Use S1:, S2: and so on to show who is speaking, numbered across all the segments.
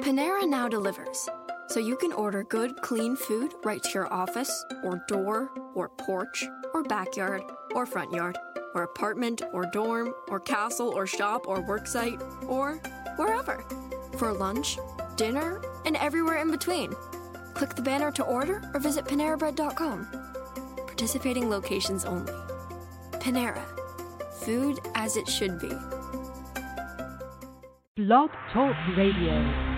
S1: Panera now delivers, so you can order good, clean food right to your office, or door, or porch, or backyard, or front yard, or apartment, or dorm, or castle, or shop, or worksite, or wherever. For lunch, dinner, and everywhere in between. Click the banner to order or visit PaneraBread.com. Participating locations only. Panera. Food as it should be.
S2: Blog Talk Radio.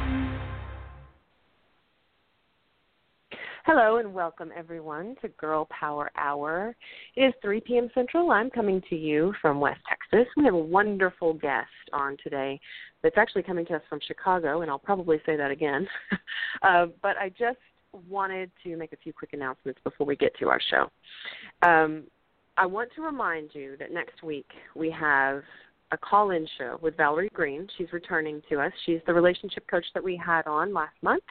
S3: Hello and welcome everyone to Girl Power Hour. It is 3 p.m. Central. I'm coming to you from West Texas. We have a wonderful guest on today that's actually coming to us from Chicago, and I'll probably say that again. uh, but I just wanted to make a few quick announcements before we get to our show. Um, I want to remind you that next week we have a call in show with Valerie Green. She's returning to us. She's the relationship coach that we had on last month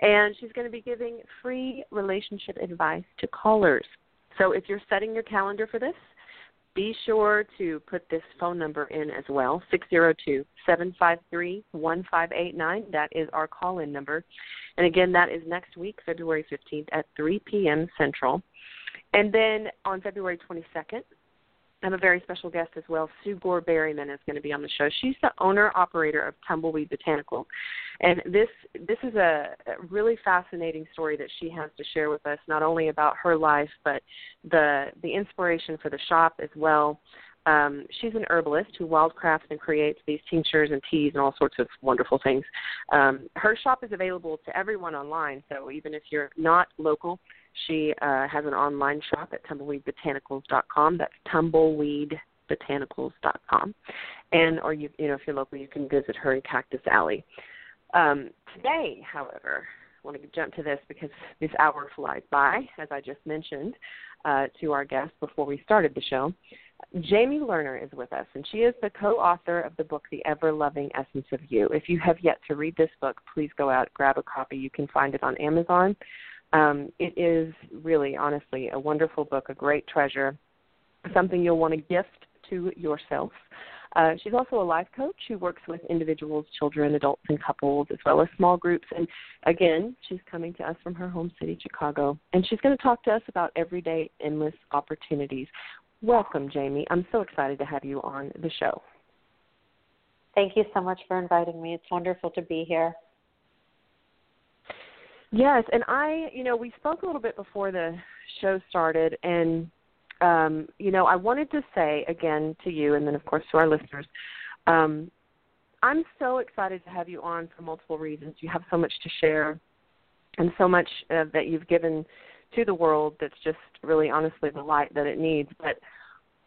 S3: and she's going to be giving free relationship advice to callers. So if you're setting your calendar for this, be sure to put this phone number in as well, 602 753 1589. That is our call in number. And again, that is next week, February 15th at 3 p.m. Central. And then on February 22nd, I have a very special guest as well. Sue Gore Berryman is going to be on the show. She's the owner operator of Tumbleweed Botanical, and this this is a, a really fascinating story that she has to share with us. Not only about her life, but the the inspiration for the shop as well. Um, she's an herbalist who wildcrafts and creates these tinctures and teas and all sorts of wonderful things. Um, her shop is available to everyone online, so even if you're not local, she uh, has an online shop at tumbleweedbotanicals.com. That's tumbleweedbotanicals.com. And or you you know if you're local, you can visit her in Cactus Alley. Um, today, however, I want to jump to this because this hour flies by, as I just mentioned uh, to our guest before we started the show. Jamie Lerner is with us, and she is the co author of the book, The Ever Loving Essence of You. If you have yet to read this book, please go out, grab a copy. You can find it on Amazon um, it is really, honestly, a wonderful book, a great treasure, something you'll want to gift to yourself. Uh, she's also a life coach who works with individuals, children, adults, and couples, as well as small groups. And again, she's coming to us from her home city, Chicago. And she's going to talk to us about everyday, endless opportunities. Welcome, Jamie. I'm so excited to have you on the show.
S4: Thank you so much for inviting me. It's wonderful to be here.
S3: Yes, and I, you know, we spoke a little bit before the show started, and um, you know, I wanted to say again to you, and then of course to our listeners, um, I'm so excited to have you on for multiple reasons. You have so much to share, and so much uh, that you've given to the world that's just really, honestly, the light that it needs. But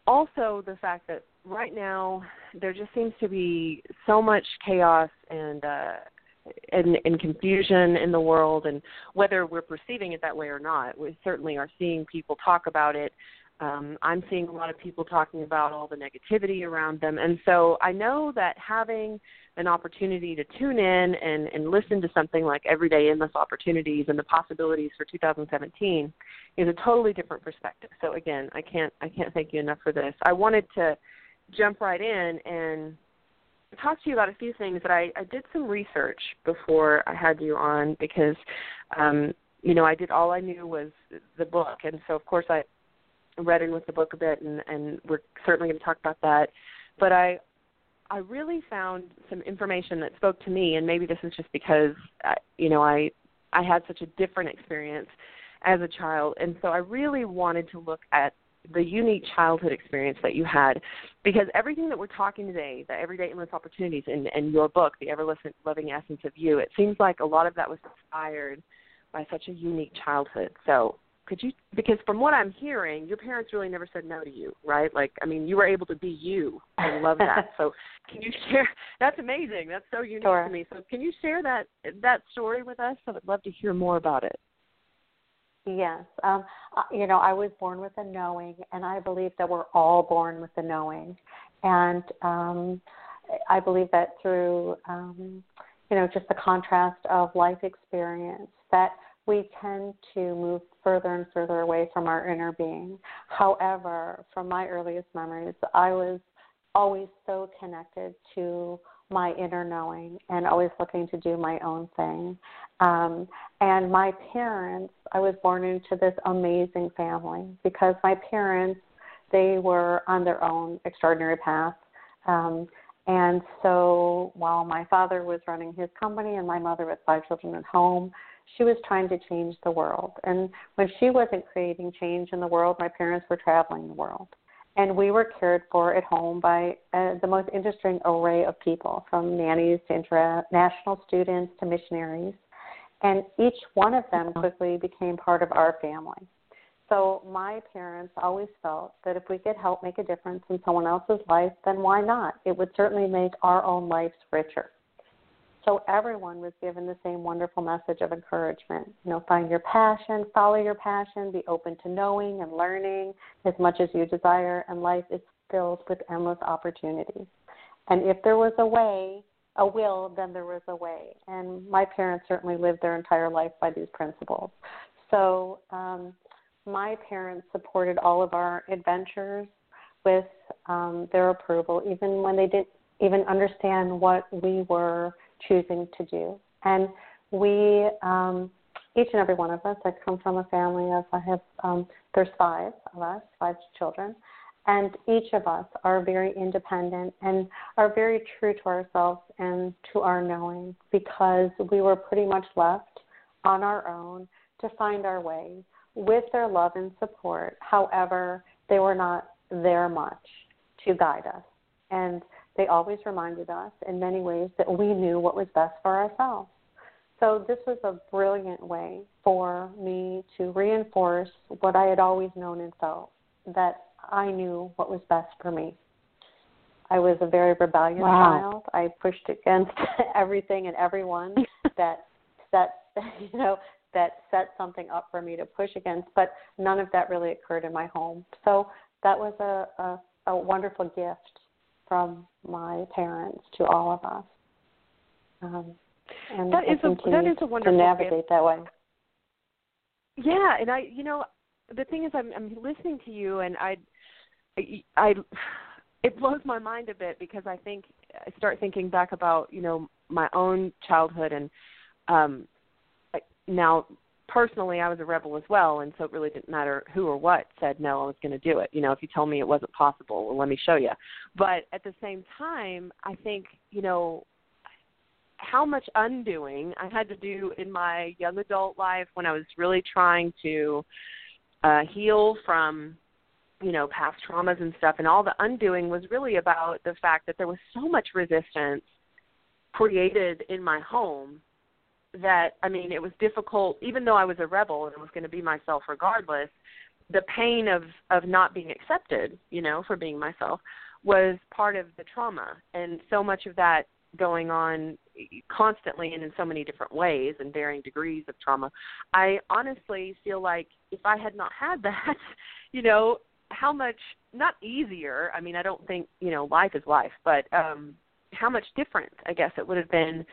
S3: also the fact that right now there just seems to be so much chaos and uh, and, and confusion in the world, and whether we're perceiving it that way or not, we certainly are seeing people talk about it. Um, I'm seeing a lot of people talking about all the negativity around them, and so I know that having an opportunity to tune in and, and listen to something like Everyday Endless Opportunities and the possibilities for 2017 is a totally different perspective. So again, I can't I can't thank you enough for this. I wanted to jump right in and talk to you about a few things that I, I did some research before I had you on because um, you know I did all I knew was the book, and so of course I read in with the book a bit, and, and we're certainly going to talk about that. But I I really found some information that spoke to me, and maybe this is just because uh, you know I I had such a different experience as a child, and so I really wanted to look at the unique childhood experience that you had. Because everything that we're talking today the everyday endless opportunities and, in your book the ever loving essence of you it seems like a lot of that was inspired by such a unique childhood. So could you because from what i'm hearing your parents really never said no to you right? Like i mean you were able to be you. I love that. So can you share that's amazing. That's so unique
S4: sure.
S3: to me. So can you share that that story with us? I would love to hear more about it
S4: Yes. Um, uh, you know, I was born with a knowing, and I believe that we're all born with a knowing. And um, I believe that through, um, you know, just the contrast of life experience, that we tend to move further and further away from our inner being. However, from my earliest memories, I was always so connected to my inner knowing and always looking to do my own thing. Um, and my parents, I was born into this amazing family because my parents, they were on their own extraordinary path. Um, and so while my father was running his company and my mother with five children at home, she was trying to change the world. And when she wasn't creating change in the world, my parents were traveling the world. And we were cared for at home by uh, the most interesting array of people, from nannies to international students to missionaries. And each one of them quickly became part of our family. So my parents always felt that if we could help make a difference in someone else's life, then why not? It would certainly make our own lives richer. So everyone was given the same wonderful message of encouragement. You know, find your passion, follow your passion, be open to knowing and learning as much as you desire, and life is filled with endless opportunities. And if there was a way, a will, then there was a way. And my parents certainly lived their entire life by these principles. So um, my parents supported all of our adventures with um, their approval, even when they didn't even understand what we were choosing to do. And we, um, each and every one of us, I come from a family of, I have, um, there's five of us, five children, and each of us are very independent and are very true to ourselves and to our knowing because we were pretty much left on our own to find our way with their love and support. However, they were not there much to guide us. And they always reminded us in many ways that we knew what was best for ourselves. So this was a brilliant way for me to reinforce what I had always known and felt that I knew what was best for me. I was a very rebellious wow. child. I pushed against everything and everyone that set you know that set something up for me to push against, but none of that really occurred in my home. So that was a, a, a wonderful gift from my parents to all of us. Um, and
S3: that is a that is a wonderful
S4: to navigate that way.
S3: Yeah, and I, you know, the thing is, I'm I'm listening to you, and I, I, it blows my mind a bit because I think I start thinking back about you know my own childhood and um now personally I was a rebel as well and so it really didn't matter who or what said no I was going to do it. You know, if you told me it wasn't possible, well let me show you. But at the same time, I think, you know, how much undoing I had to do in my young adult life when I was really trying to uh heal from you know past traumas and stuff and all the undoing was really about the fact that there was so much resistance created in my home that I mean it was difficult even though I was a rebel and was going to be myself regardless the pain of of not being accepted you know for being myself was part of the trauma. And so much of that going on constantly and in so many different ways and varying degrees of trauma i honestly feel like if i had not had that you know how much not easier i mean i don't think you know life is life but um how much different i guess it would have been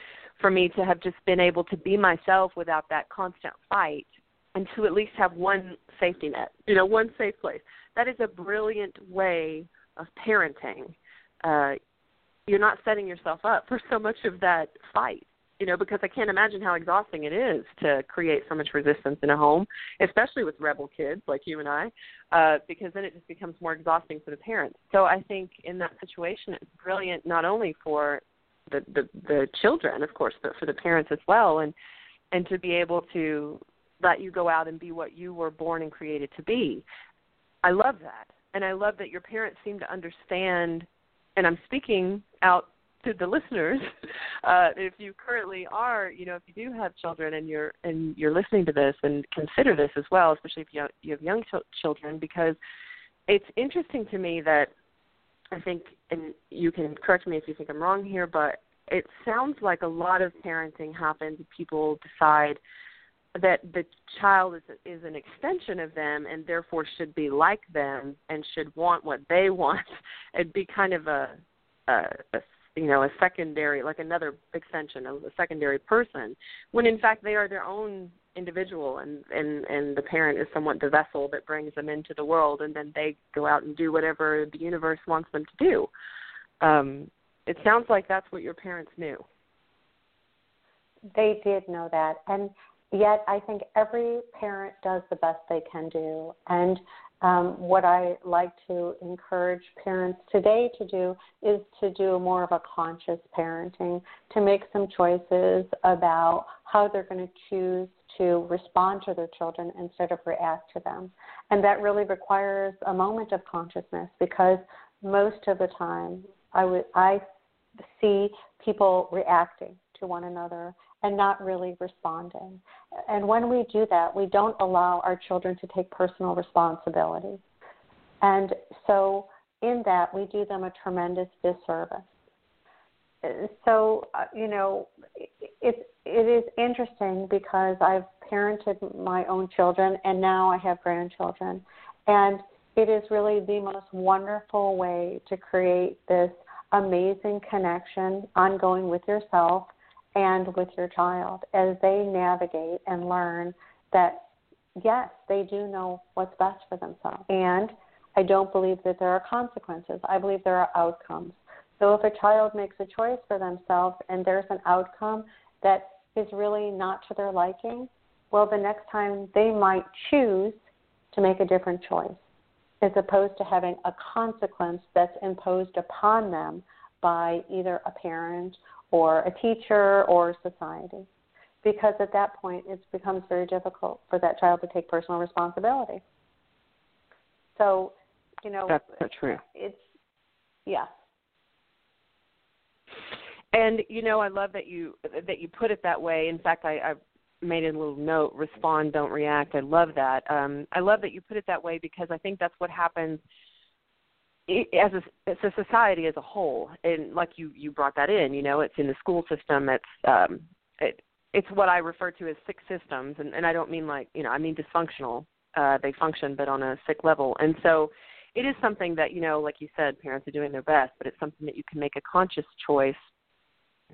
S3: for me to have just been able to be myself without that constant fight and to at least have one safety net, you know, one safe place. That is a brilliant way of parenting. Uh, you're not setting yourself up for so much of that fight, you know, because I can't imagine how exhausting it is to create so much resistance in a home, especially with rebel kids like you and I, uh, because then it just becomes more exhausting for the parents. So I think in that situation, it's brilliant not only for the, the the children, of course, but for the parents as well, and and to be able to let you go out and be what you were born and created to be. I love that, and I love that your parents seem to understand. And I'm speaking out to the listeners. Uh, if you currently are, you know, if you do have children and you're and you're listening to this, and consider this as well, especially if you you have young ch- children, because it's interesting to me that I think, and you can correct me if you think I'm wrong here, but it sounds like a lot of parenting happens. People decide that the child is is an extension of them and therefore should be like them and should want what they want. It'd be kind of a, a, a you know a secondary like another extension of a secondary person when in fact they are their own individual and and and the parent is somewhat the vessel that brings them into the world and then they go out and do whatever the universe wants them to do um it sounds like that's what your parents knew.
S4: They did know that. And yet, I think every parent does the best they can do. And um, what I like to encourage parents today to do is to do more of a conscious parenting, to make some choices about how they're going to choose to respond to their children instead of react to them. And that really requires a moment of consciousness because most of the time I would I see people reacting to one another and not really responding. And when we do that, we don't allow our children to take personal responsibility. And so, in that, we do them a tremendous disservice. So, uh, you know, it, it is interesting because I've parented my own children and now I have grandchildren. And it is really the most wonderful way to create this amazing connection ongoing with yourself and with your child as they navigate and learn that yes, they do know what's best for themselves. And I don't believe that there are consequences. I believe there are outcomes. So if a child makes a choice for themselves and there's an outcome that is really not to their liking, well, the next time they might choose to make a different choice as opposed to having a consequence that's imposed upon them by either a parent or a teacher or society. Because at that point, it becomes very difficult for that child to take personal responsibility. So, you know,
S3: that's so true.
S4: It's yeah.
S3: And you know, I love that you that you put it that way. In fact, I, I made a little note: respond, don't react. I love that. Um, I love that you put it that way because I think that's what happens as a, as a society as a whole, and like you you brought that in, you know, it's in the school system. It's um, it, it's what I refer to as sick systems, and, and I don't mean like you know I mean dysfunctional. Uh, they function, but on a sick level, and so it is something that you know, like you said, parents are doing their best, but it's something that you can make a conscious choice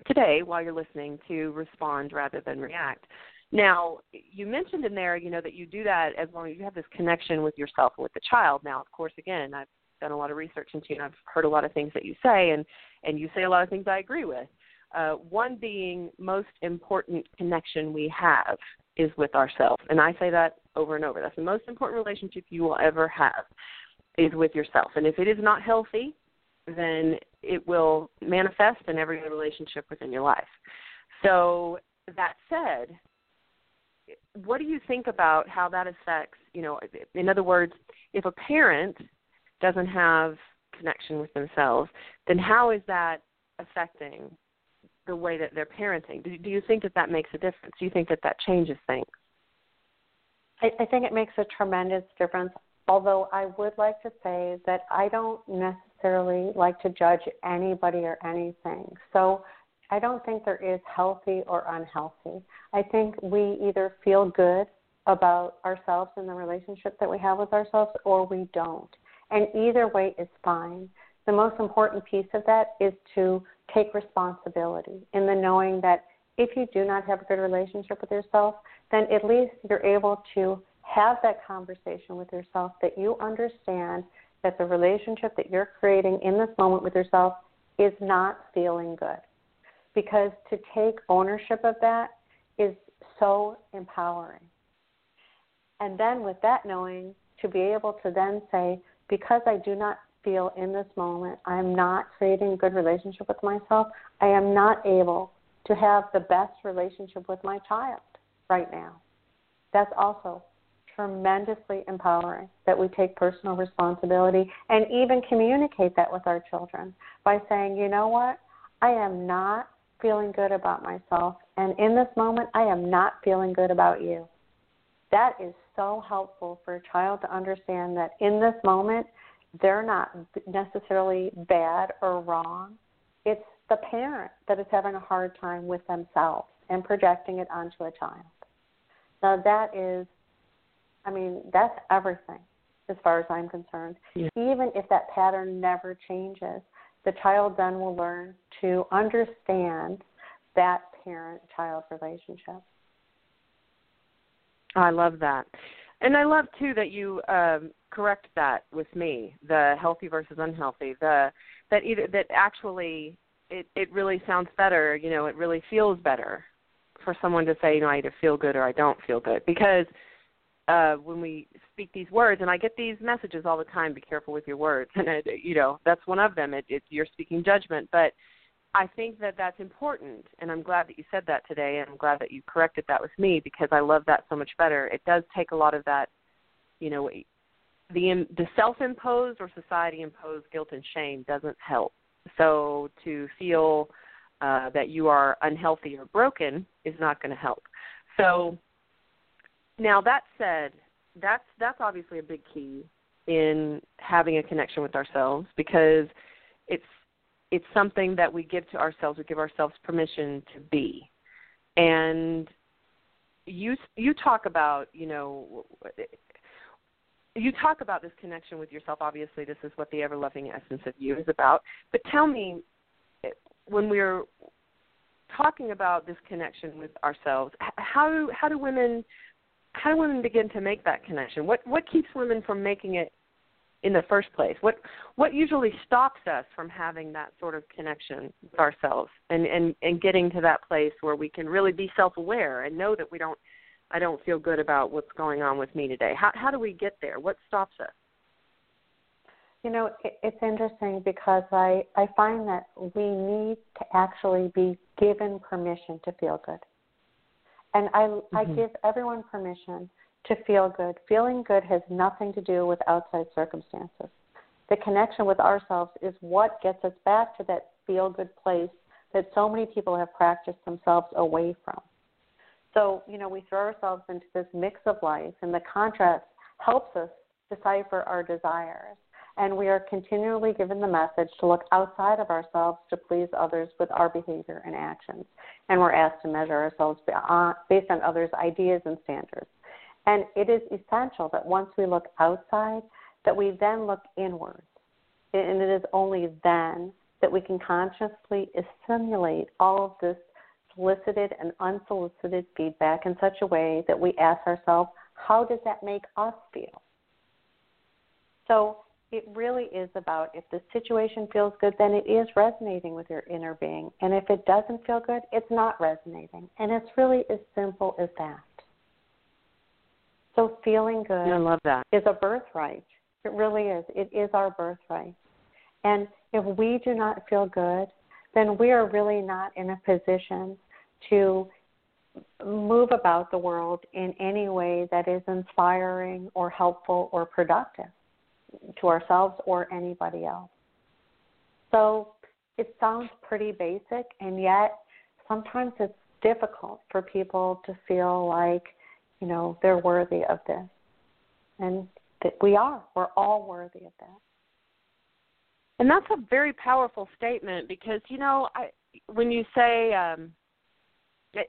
S3: today while you're listening to respond rather than react. Now, you mentioned in there, you know, that you do that as long as you have this connection with yourself and with the child. Now, of course, again, I've done a lot of research into you, and I've heard a lot of things that you say, and and you say a lot of things I agree with. Uh, one being most important connection we have is with ourselves, and I say that over and over. That's the most important relationship you will ever have is with yourself, and if it is not healthy, then it will manifest in every relationship within your life. So that said, what do you think about how that affects, you know, in other words, if a parent doesn't have connection with themselves, then how is that affecting the way that they're parenting? Do, you think that that makes a difference? Do you think that that changes things?
S4: I think it makes a tremendous difference. Although I would like to say that I don't necessarily like to judge anybody or anything. So I don't think there is healthy or unhealthy. I think we either feel good about ourselves and the relationship that we have with ourselves or we don't. And either way is fine. The most important piece of that is to take responsibility in the knowing that if you do not have a good relationship with yourself, then at least you're able to have that conversation with yourself that you understand that the relationship that you're creating in this moment with yourself is not feeling good. Because to take ownership of that is so empowering. And then with that knowing, to be able to then say, because I do not feel in this moment I'm not creating a good relationship with myself, I am not able to have the best relationship with my child right now. That's also tremendously empowering that we take personal responsibility and even communicate that with our children by saying, you know what, I am not feeling good about myself, and in this moment, I am not feeling good about you. That is so helpful for a child to understand that in this moment, they're not necessarily bad or wrong. It's the parent that is having a hard time with themselves and projecting it onto a child. Now, that is, I mean, that's everything as far as I'm concerned. Yeah. Even if that pattern never changes, the child then will learn to understand that parent child relationship.
S3: I love that. And I love too that you um correct that with me, the healthy versus unhealthy. The that either that actually it it really sounds better. You know, it really feels better for someone to say, you know, I either feel good or I don't feel good because uh when we speak these words and I get these messages all the time be careful with your words. And it, you know that's one of them. It, it you're speaking judgment. But I think that that's important and I'm glad that you said that today and I'm glad that you corrected that with me because I love that so much better. It does take a lot of that you know the the self-imposed or society-imposed guilt and shame doesn't help. So to feel uh, that you are unhealthy or broken is not going to help. So now that said, that's that's obviously a big key in having a connection with ourselves because it's it's something that we give to ourselves. We give ourselves permission to be, and you you talk about you know you talk about this connection with yourself. Obviously, this is what the ever loving essence of you is about. But tell me, when we're talking about this connection with ourselves, how how do women how do women begin to make that connection? What what keeps women from making it in the first place? What what usually stops us from having that sort of connection with ourselves and and and getting to that place where we can really be self-aware and know that we don't I don't feel good about what's going on with me today. How how do we get there? What stops us?
S4: You know, it, it's interesting because I I find that we need to actually be given permission to feel good. And I mm-hmm. I give everyone permission to feel good. Feeling good has nothing to do with outside circumstances. The connection with ourselves is what gets us back to that feel good place that so many people have practiced themselves away from. So, you know, we throw ourselves into this mix of life, and the contrast helps us decipher our desires. And we are continually given the message to look outside of ourselves to please others with our behavior and actions. And we're asked to measure ourselves uh, based on others' ideas and standards. And it is essential that once we look outside, that we then look inward. And it is only then that we can consciously assimilate all of this solicited and unsolicited feedback in such a way that we ask ourselves, how does that make us feel? So it really is about if the situation feels good, then it is resonating with your inner being. And if it doesn't feel good, it's not resonating. And it's really as simple as that. So feeling good
S3: I love that.
S4: is a birthright. It really is. It is our birthright. And if we do not feel good, then we are really not in a position to move about the world in any way that is inspiring or helpful or productive to ourselves or anybody else. So it sounds pretty basic, and yet sometimes it's difficult for people to feel like, you know, they're worthy of this. And that we are. We're all worthy of that.
S3: And that's a very powerful statement because, you know, I when you say um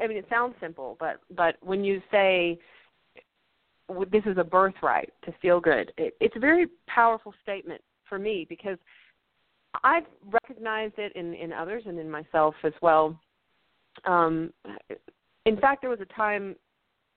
S3: I mean, it sounds simple, but but when you say this is a birthright to feel good, it, it's a very powerful statement for me because I've recognized it in in others and in myself as well. Um, in fact, there was a time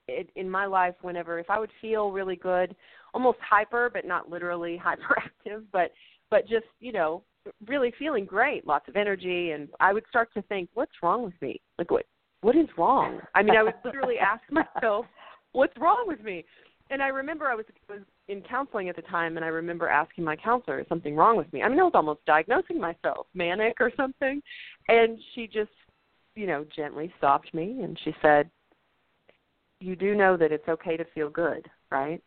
S3: in, in my life whenever if I would feel really good, almost hyper, but not literally hyperactive, but but just you know really feeling great, lots of energy, and I would start to think, what's wrong with me? Like what what is wrong? I mean, I would literally ask myself, what's wrong with me? And I remember I was was in counseling at the time, and I remember asking my counselor, "Is something wrong with me?" I mean, I was almost diagnosing myself, manic or something, and she just, you know, gently stopped me, and she said, "You do know that it's okay to feel good, right?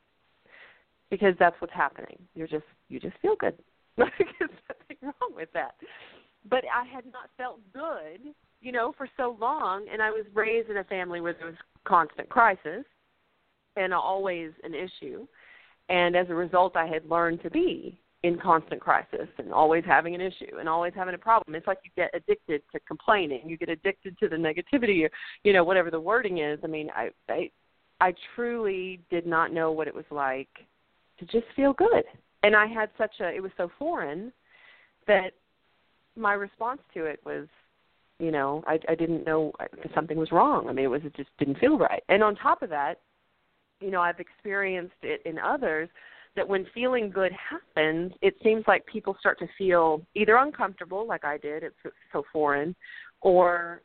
S3: Because that's what's happening. You're just you just feel good. There's nothing wrong with that." But I had not felt good you know, for so long, and I was raised in a family where there was constant crisis and always an issue. And as a result, I had learned to be in constant crisis and always having an issue and always having a problem. It's like you get addicted to complaining, you get addicted to the negativity, or, you know, whatever the wording is. I mean, I, I, I truly did not know what it was like to just feel good, and I had such a. It was so foreign that my response to it was you know i i didn't know something was wrong i mean it was it just didn't feel right and on top of that you know i've experienced it in others that when feeling good happens, it seems like people start to feel either uncomfortable, like I did, it's so foreign, or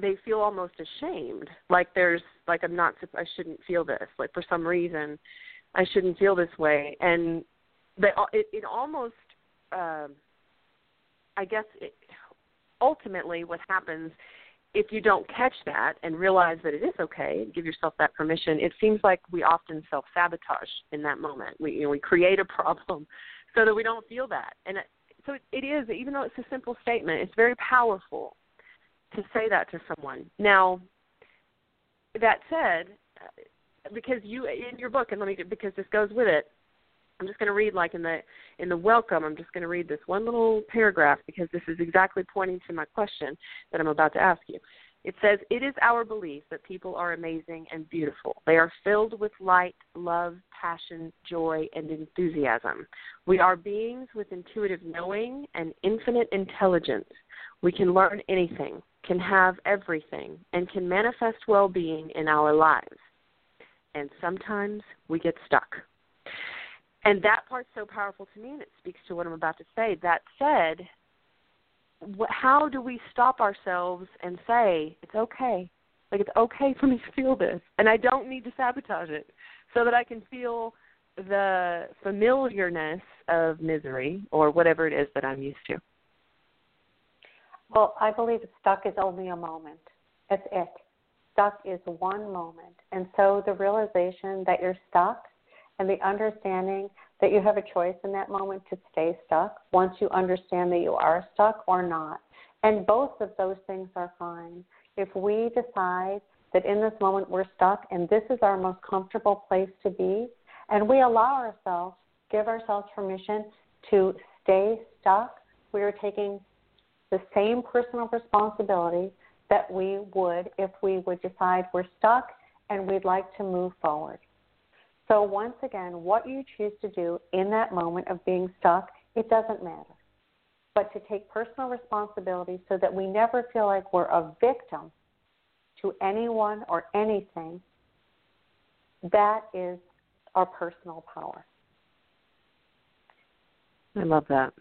S3: they feel almost ashamed, like there's like I'm not, I shouldn't feel this, like for some reason, I shouldn't feel this way, and they it, it almost, um, I guess, it, ultimately what happens if you don't catch that and realize that it is okay, give yourself that permission, it seems like we often self sabotage in that moment. We you know, we create a problem so that we don't feel that. And so it, it is, even though it's a simple statement, it's very powerful to say that to someone. Now, that said, uh, because you in your book, and let me because this goes with it. I'm just going to read like in the in the welcome. I'm just going to read this one little paragraph because this is exactly pointing to my question that I'm about to ask you. It says, It is our belief that people are amazing and beautiful. They are filled with light, love, passion, joy, and enthusiasm. We are beings with intuitive knowing and infinite intelligence. We can learn anything, can have everything, and can manifest well being in our lives. And sometimes we get stuck and that part's so powerful to me and it speaks to what i'm about to say. That said how do we stop ourselves and say it's okay. Like it's okay for me to feel this and i don't need to sabotage it so that i can feel the familiarness of misery or whatever it is that i'm used to?
S4: Well i believe stuck is only a moment. That's it. Stuck is one moment. And so the realization that you're stuck and the understanding that you have a choice in that moment to stay stuck once you understand that you are stuck or not. And both of those things are fine. If we decide that in this moment we're stuck and this is our most comfortable place to be, and we allow ourselves, give ourselves permission to stay stuck, we are taking the same personal responsibility that we would if we would decide we're stuck and we'd like to move forward. So, once again, what you choose to do in that moment of being stuck, it doesn't matter. But to take personal responsibility so that we never feel like we're a victim to anyone or anything, that is our personal power.
S3: I love that.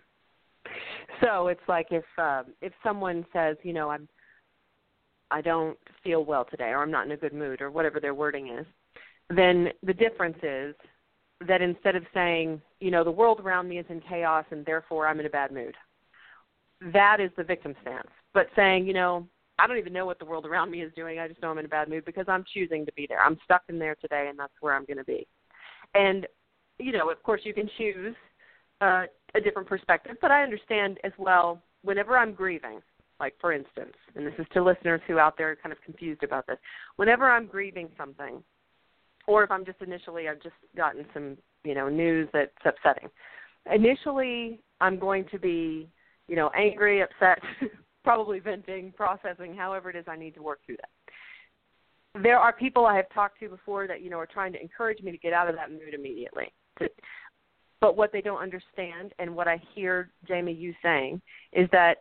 S3: So it's like if um, if someone says, you know, I'm I don't feel well today, or I'm not in a good mood, or whatever their wording is, then the difference is that instead of saying, you know, the world around me is in chaos and therefore I'm in a bad mood, that is the victim stance. But saying, you know, I don't even know what the world around me is doing. I just know I'm in a bad mood because I'm choosing to be there. I'm stuck in there today, and that's where I'm going to be. And, you know, of course, you can choose uh, a different perspective, but I understand as well whenever I'm grieving, like for instance, and this is to listeners who out there are kind of confused about this, whenever I'm grieving something, or if I'm just initially I've just gotten some you know news that's upsetting. Initially, I'm going to be you know angry, upset, probably venting, processing, however it is I need to work through that. There are people I have talked to before that you know are trying to encourage me to get out of that mood immediately. But what they don't understand, and what I hear Jamie you saying, is that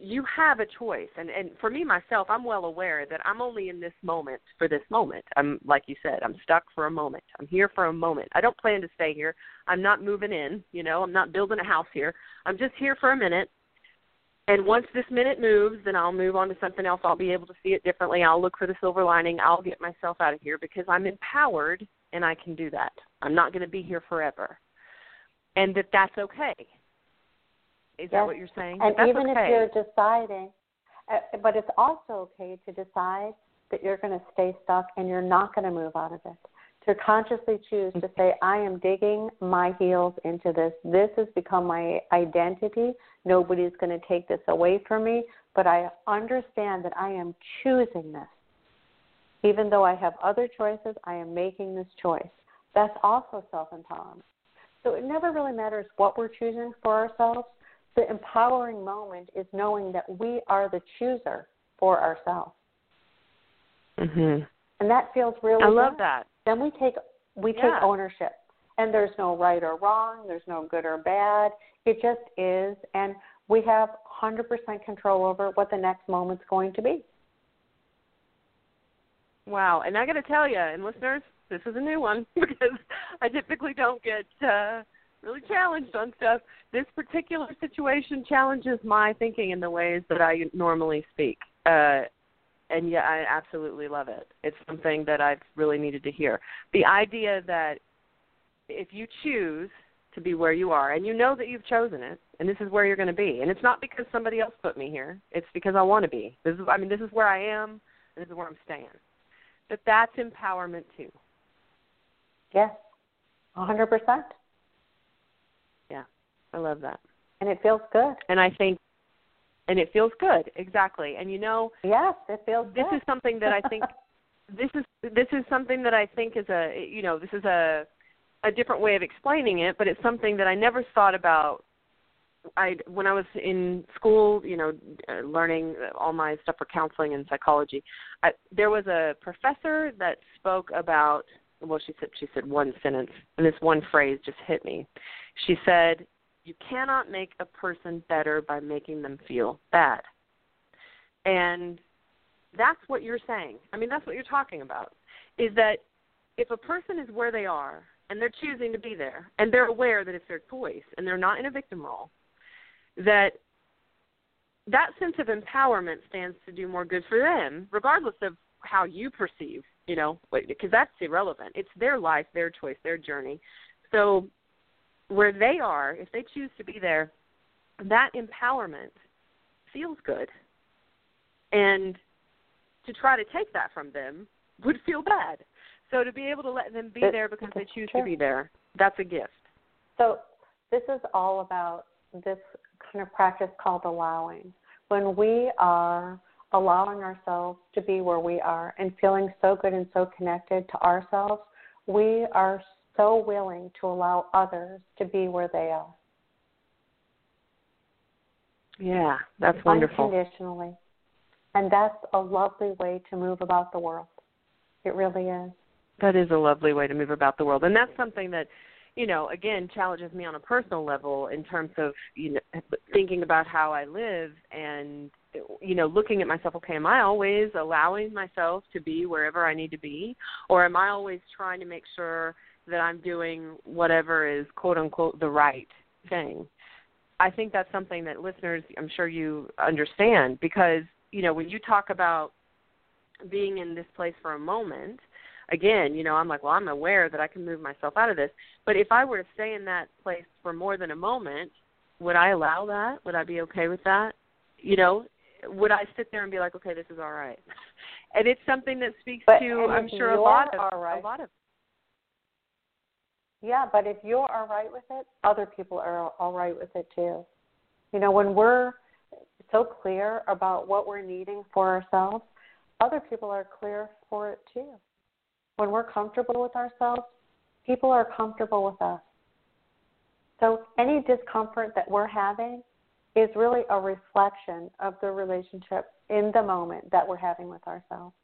S3: you have a choice. And and for me myself i'm well aware that i'm only in this moment for this moment. I'm like you said i'm stuck for a moment. I'm here for a moment. I don't plan to stay here. I'm not moving in you know. I'm not building a house here. I'm just here for a minute. And once this minute moves then i'll move on to something else. I'll be able to see it differently. I'll look for the silver lining. I'll get myself out of here because i'm empowered and i can do that. I'm not going to be here forever. And that that's okay is yes. that what you're saying?
S4: And
S3: That's
S4: even
S3: okay.
S4: if you're deciding, uh, but it's also okay to decide that you're going to stay stuck and you're not going to move out of it. To consciously choose to say, I am digging my heels into this. This has become my identity. Nobody's going to take this away from me, but I understand that I am choosing this. Even though I have other choices, I am making this choice. That's also self empowerment. So it never really matters what we're choosing for ourselves the empowering moment is knowing that we are the chooser for ourselves.
S3: Mhm.
S4: And that feels really
S3: I love
S4: good.
S3: that.
S4: Then we take we
S3: yeah.
S4: take ownership. And there's no right or wrong, there's no good or bad. It just is and we have 100% control over what the next moment's going to be.
S3: Wow, and I got to tell you, and listeners, this is a new one because I typically don't get uh really challenged on stuff. This particular situation challenges my thinking in the ways that I normally speak. Uh and yeah, I absolutely love it. It's something that I've really needed to hear. The idea that if you choose to be where you are and you know that you've chosen it and this is where you're going to be and it's not because somebody else put me here it's because i want to be this is i mean this is where i am and this is where i'm staying but that's empowerment too
S4: yes a hundred percent
S3: yeah i love that
S4: and it feels good
S3: and i think and it feels good exactly and you know
S4: yes it feels
S3: this
S4: good.
S3: is something that i think this is this is something that i think is a you know this is a a different way of explaining it, but it's something that I never thought about. I when I was in school, you know, uh, learning all my stuff for counseling and psychology. I, there was a professor that spoke about. Well, she said she said one sentence, and this one phrase just hit me. She said, "You cannot make a person better by making them feel bad," and that's what you're saying. I mean, that's what you're talking about. Is that if a person is where they are and they're choosing to be there and they're aware that it's their choice and they're not in a victim role that that sense of empowerment stands to do more good for them regardless of how you perceive you know because that's irrelevant it's their life their choice their journey so where they are if they choose to be there that empowerment feels good and to try to take that from them would feel bad so to be able to let them be
S4: It-
S3: there because they choose
S4: true.
S3: to be there, that's a gift.
S4: So this is all about this kind of practice called allowing. When we are allowing ourselves to be where we are and feeling so good and so connected to ourselves, we are so willing to allow others to be where they are.
S3: Yeah, that's wonderful.
S4: Unconditionally. And that's a lovely way to move about the world. It really is.
S3: That is a lovely way to move about the world, and that's something that, you know, again challenges me on a personal level in terms of you know thinking about how I live and you know looking at myself. Okay, am I always allowing myself to be wherever I need to be, or am I always trying to make sure that I'm doing whatever is quote unquote the right thing? I think that's something that listeners, I'm sure you understand because you know when you talk about being in this place for a moment again, you know, I'm like, well, I'm aware that I can move myself out of this. But if I were to stay in that place for more than a moment, would I allow that? Would I be okay with that? You know, would I sit there and be like, okay, this is all right? And it's something that speaks
S4: But-
S3: to, I'm sure, a lot of
S4: right-
S3: a lot of.
S4: Yeah, but if you're all right with it, other people are all right with it too. You know, when we're so clear about what we're needing for ourselves, other people are clear for it too. When we're comfortable with ourselves, people are comfortable with us. So any discomfort that we're having is really a reflection of the relationship in the moment that we're having with ourselves.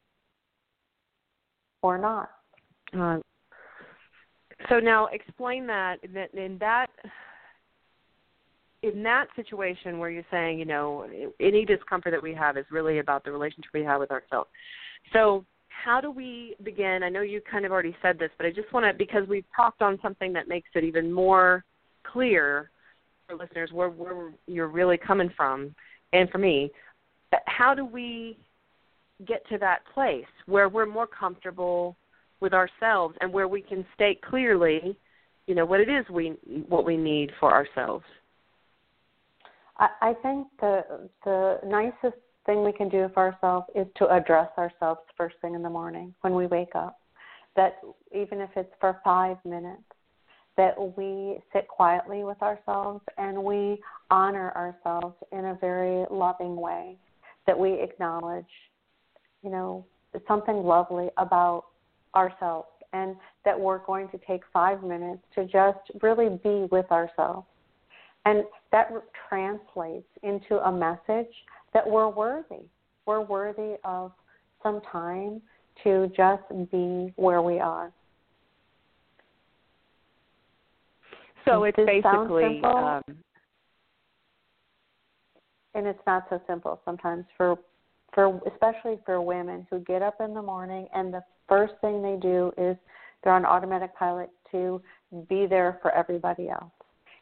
S4: Or not.
S3: Uh, so now explain that in that in that situation where you're saying, you know, any discomfort that we have is really about the relationship we have with ourselves. So how do we begin? I know you kind of already said this, but I just want to because we've talked on something that makes it even more clear for listeners where where you're really coming from, and for me, how do we get to that place where we're more comfortable with ourselves and where we can state clearly, you know, what it is we what we need for ourselves.
S4: I, I think the the nicest thing we can do for ourselves is to address ourselves first thing in the morning when we wake up. That even if it's for five minutes, that we sit quietly with ourselves and we honor ourselves in a very loving way. That we acknowledge, you know, something lovely about ourselves and that we're going to take five minutes to just really be with ourselves. And that translates into a message that we're worthy. We're worthy of some time to just be where we are.
S3: So it's
S4: Does
S3: basically um,
S4: and it's not so simple sometimes for for especially for women who get up in the morning and the first thing they do is they're on automatic pilot to be there for everybody else.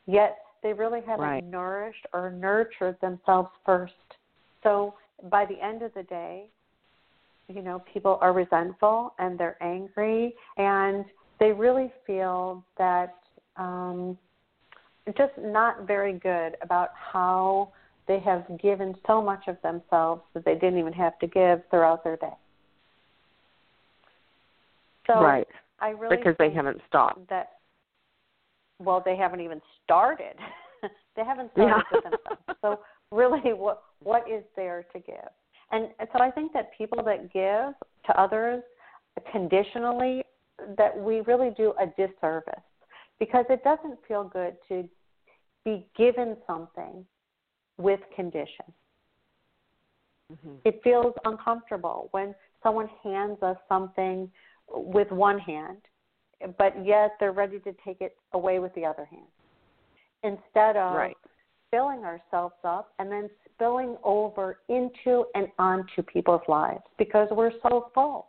S4: Yet they really haven't
S3: right.
S4: nourished or nurtured themselves first. So by the end of the day, you know, people are resentful and they're angry and they really feel that um, just not very good about how they have given so much of themselves that they didn't even have to give throughout their day. So
S3: right.
S4: I really
S3: because they haven't stopped.
S4: That well, they haven't even started. they haven't started
S3: yeah.
S4: with themselves. So really, what what is there to give? And, and so I think that people that give to others conditionally, that we really do a disservice because it doesn't feel good to be given something with condition.
S3: Mm-hmm.
S4: It feels uncomfortable when someone hands us something with one hand, but yet they're ready to take it away with the other hand. Instead of
S3: right.
S4: filling ourselves up and then spilling over into and onto people's lives because we're so full.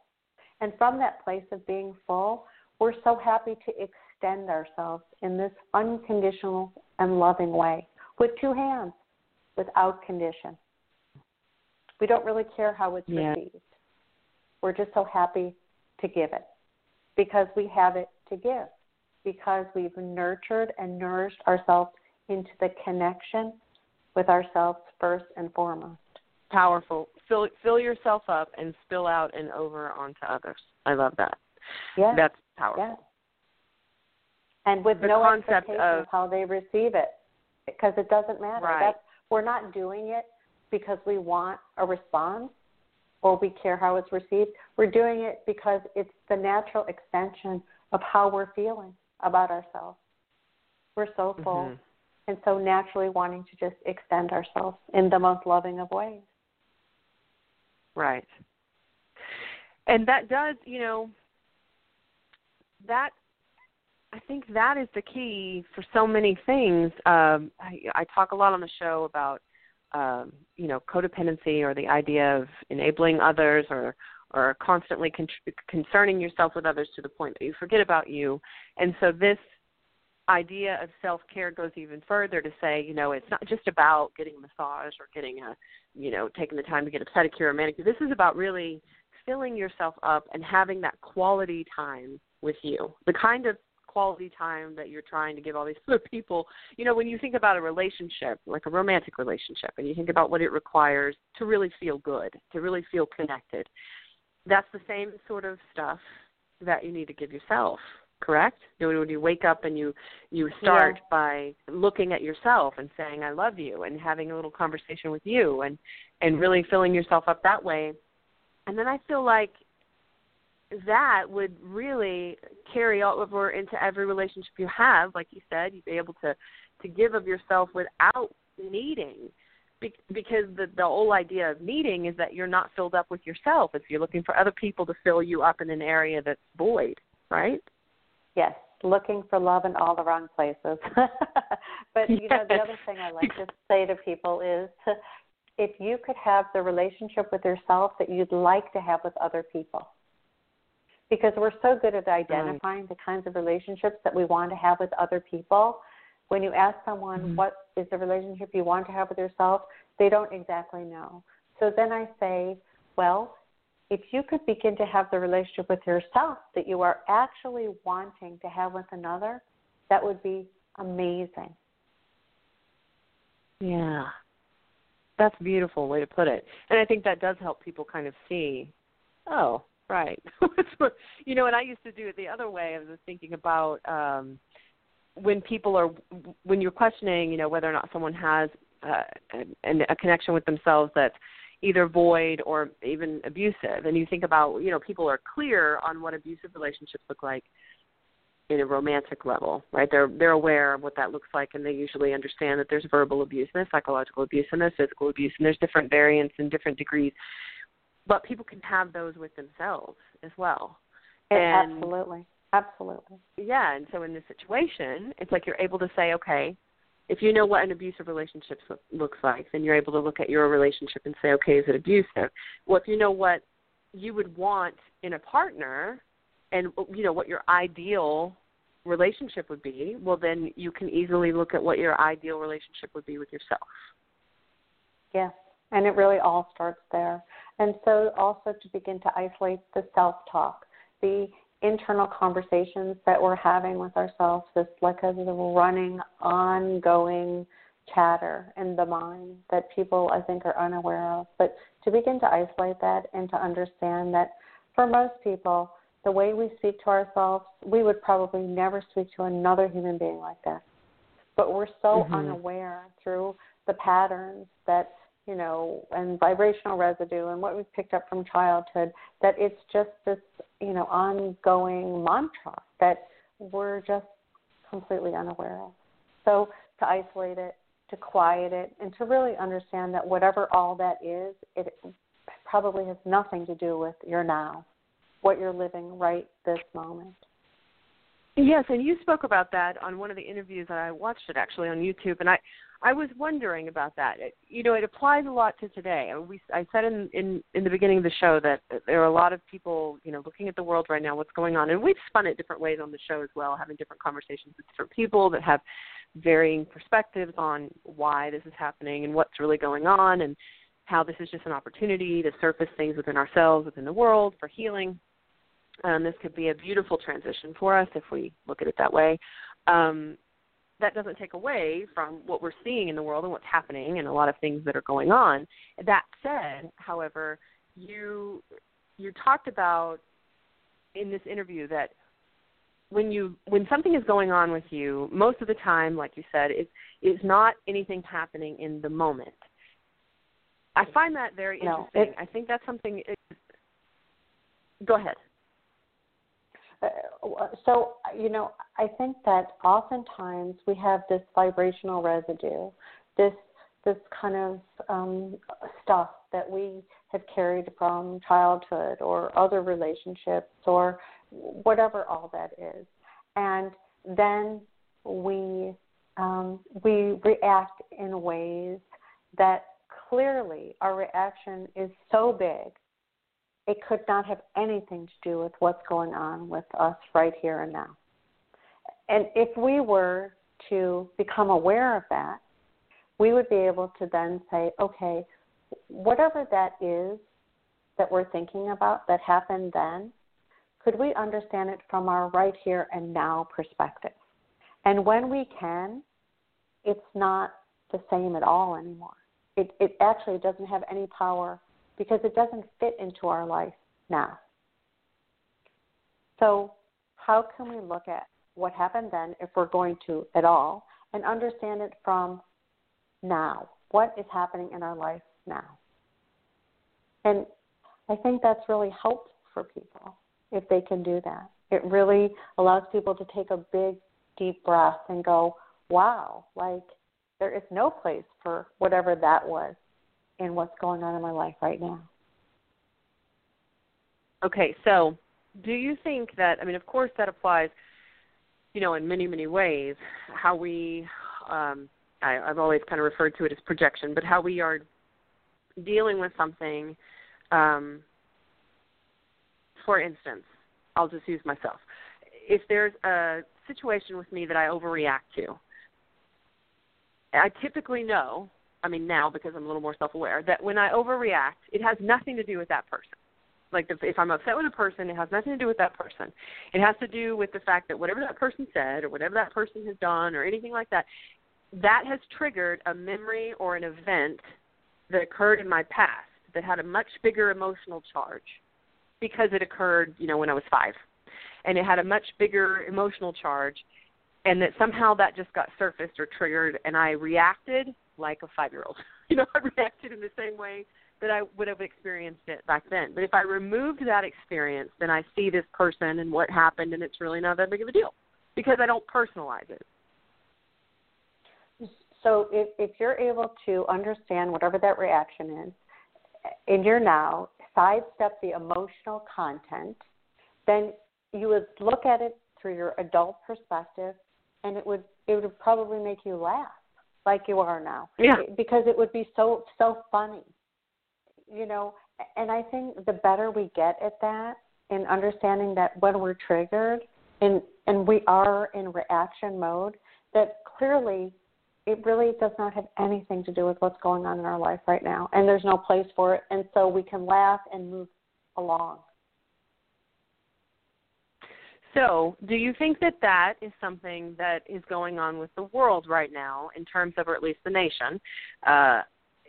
S4: And from that place of being full, we're so happy to extend ourselves in this unconditional and loving way with two hands, without condition. We don't really care how it's
S3: yeah.
S4: received. We're just so happy to give it because we have it to give, because we've nurtured and nourished ourselves into the connection with ourselves first and foremost.
S3: Powerful. Fill fill yourself up and spill out and over onto others. I love that.
S4: Yeah.
S3: That's powerful.
S4: Yeah. And with
S3: the
S4: no
S3: concept
S4: expectation
S3: of
S4: of how they receive it, because it doesn't matter.
S3: Right.
S4: That's, we're not doing it because we want a response or we care how it's received. We're doing it because it's the natural extension of how we're feeling about ourselves. We're so full
S3: Mm-hmm.
S4: and so naturally wanting to just extend ourselves in the most loving of ways.
S3: Right. And that does, you know, that I think that is the key for so many things. Um, I, I talk a lot on the show about, um, you know, codependency or the idea of enabling others or or constantly con- concerning yourself with others to the point that you forget about you. And so this idea of self care goes even further to say, you know, it's not just about getting a massage or getting a, you know, taking the time to get a pedicure or manicure. This is about really filling yourself up and having that quality time with you. The kind of quality time that you're trying to give all these other people. You know, when you think about a relationship, like a romantic relationship, and you think about what it requires to really feel good, to really feel connected, that's the same sort of stuff that you need to give yourself correct you know, when you wake up and you you start
S4: Yeah.
S3: by looking at yourself and saying i love you and having a little conversation with you and and really filling yourself up that way and then i feel like that would really carry over into every relationship you have like you said you'd be able to to give of yourself without needing Be- because the the whole idea of needing is that you're not filled up with yourself if you're looking for other people to fill you up in an area that's void right
S4: Yes, looking for love in all the wrong places. but you know, the other thing I like to say to people is if you could have the relationship with yourself that you'd like to have with other people. Because we're so good at identifying the kinds of relationships that we want to have with other people. When you ask someone
S3: Mhm.
S4: what is the relationship you want to have with yourself, they don't exactly know. So then I say, well, if you could begin to have the relationship with yourself that you are actually wanting to have with another, that would be amazing.
S3: Yeah. That's a beautiful way to put it. And I think that does help people kind of see, oh, right. you know, and I used to do it the other way. I was thinking about um when people are when you're questioning, you know, whether or not someone has uh, a, a connection with themselves that's either void or even abusive and you think about, you know, people are clear on what abusive relationships look like in a romantic level, right? They're they're aware of what that looks like, and they usually understand that there's verbal abuse and there's psychological abuse and there's physical abuse, and there's different variants and different degrees. But people can have those with themselves as well. And
S4: Absolutely. Absolutely.
S3: yeah, and so in this situation, it's like you're able to say, okay, if you know what an abusive relationship looks like, then you're able to look at your relationship and say, okay, is it abusive? Well, if you know what you would want in a partner, and you know what your ideal relationship would be, well, then you can easily look at what your ideal relationship would be with yourself.
S4: Yes, and it really all starts there. And so, also to begin to isolate the self talk, the internal conversations that we're having with ourselves, this like a running, ongoing chatter in the mind that people I think are unaware of. But to begin to isolate that and to understand that for most people, the way we speak to ourselves, we would probably never speak to another human being like that. But we're so
S3: mm-hmm.
S4: unaware through the patterns that, you know, and vibrational residue and what we've picked up from childhood that it's just this, you know, ongoing mantra that we're just completely unaware of. So to isolate it, to quiet it, and to really understand that whatever all that is, it probably has nothing to do with your now what you're living right this moment.
S3: Yes, and you spoke about that on one of the interviews that I watched it actually on YouTube, and I I was wondering about that. It, you know, it applies a lot to today. I, we I said in, in in the beginning of the show that there are a lot of people, you know, looking at the world right now, what's going on, and we've spun it different ways on the show as well, having different conversations with different people that have varying perspectives on why this is happening and what's really going on, and how this is just an opportunity to surface things within ourselves, within the world, for healing um, this could be a beautiful transition for us if we look at it that way. Um, that doesn't take away from what we're seeing in the world and what's happening and a lot of things that are going on. That said, however, you you talked about in this interview that when you when something is going on with you, most of the time, like you said, it is it's not anything happening in the moment. I find that very
S4: no,
S3: interesting. I think that's something. It, go ahead.
S4: So you know i think that oftentimes we have this vibrational residue this this kind of um, stuff that we have carried from childhood or other relationships or whatever all that is. And then we um, we react in ways that clearly our reaction is so big it could not have anything to do with what's going on with us right here and now. And if we were to become aware of that, we would be able to then say, okay, whatever that is that we're thinking about that happened then, could we understand it from our right here and now perspective? And when we can, it's not the same at all anymore. It, it actually doesn't have any power because it doesn't fit into our life now. So, how can we look at what happened then, if we're going to at all, and understand it from now? What is happening in our life now? And I think that's really helpful for people if they can do that. It really allows people to take a big, deep breath and go, wow, like there is no place for whatever that was in what's going on in my life right now.
S3: Okay, so do you think that I mean of course that applies you know in many many ways how we um I, I've always kind of referred to it as projection, but how we are dealing with something um for instance, I'll just use myself. If there's a situation with me that I overreact to, I typically know I mean now because I'm a little more self-aware that when I overreact, it has nothing to do with that person. Like if, if I'm upset with a person, it has nothing to do with that person. It has to do with the fact that whatever that person said or whatever that person has done or anything like that, that has triggered a memory or an event that occurred in my past that had a much bigger emotional charge because it occurred, you know, when I was 5. And it had a much bigger emotional charge and that somehow that just got surfaced or triggered and I reacted like a five year old. You know, I reacted in the same way that I would have experienced it back then. But if I removed that experience, then I see this person and what happened, and it's really not that big of a deal because I don't personalize it.
S4: So if, if you're able to understand whatever that reaction is in your now, sidestep the emotional content, then you would look at it through your adult perspective, and it would it would probably make you laugh like you are now.
S3: Yeah.
S4: Because it would be so so funny. You know, and I think the better we get at that in understanding that when we're triggered, and and we are in reaction mode, that clearly it really does not have anything to do with what's going on in our life right now, and there's no place for it, and so we can laugh and move along.
S3: So, do you think that that is something that is going on with the world right now, in terms of, or at least the nation, uh,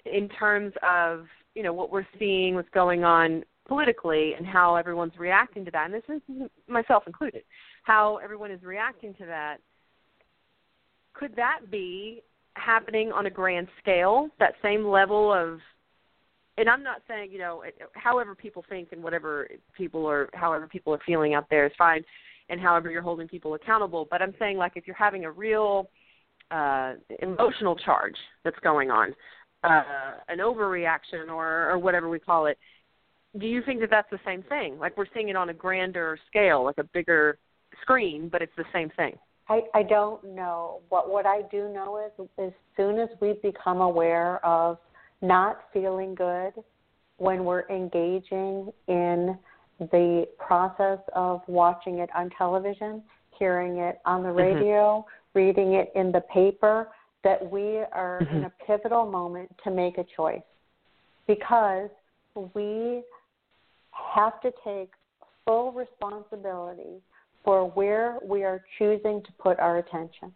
S3: in terms of you know what we're seeing, what's going on politically, and how everyone's reacting to that, and this is myself included, how everyone is reacting to that? Could that be happening on a grand scale? That same level of and I'm not saying you know, however people think and whatever people are, however people are feeling out there is fine and however you're holding people accountable. But I'm saying like if you're having a real uh, emotional charge that's going on, uh, an overreaction or or whatever we call it, do you think that that's the same thing? Like we're seeing it on a grander scale, like a bigger screen, but it's the same thing.
S4: I, I don't know. What what I do know is as soon as we become aware of not feeling good when we're engaging in the process of watching it on television, hearing it on the mm-hmm. radio, mm-hmm. reading it in the paper, that we are mm-hmm. in a pivotal moment to make a choice because we have to take full responsibility for where we are choosing to put our attention.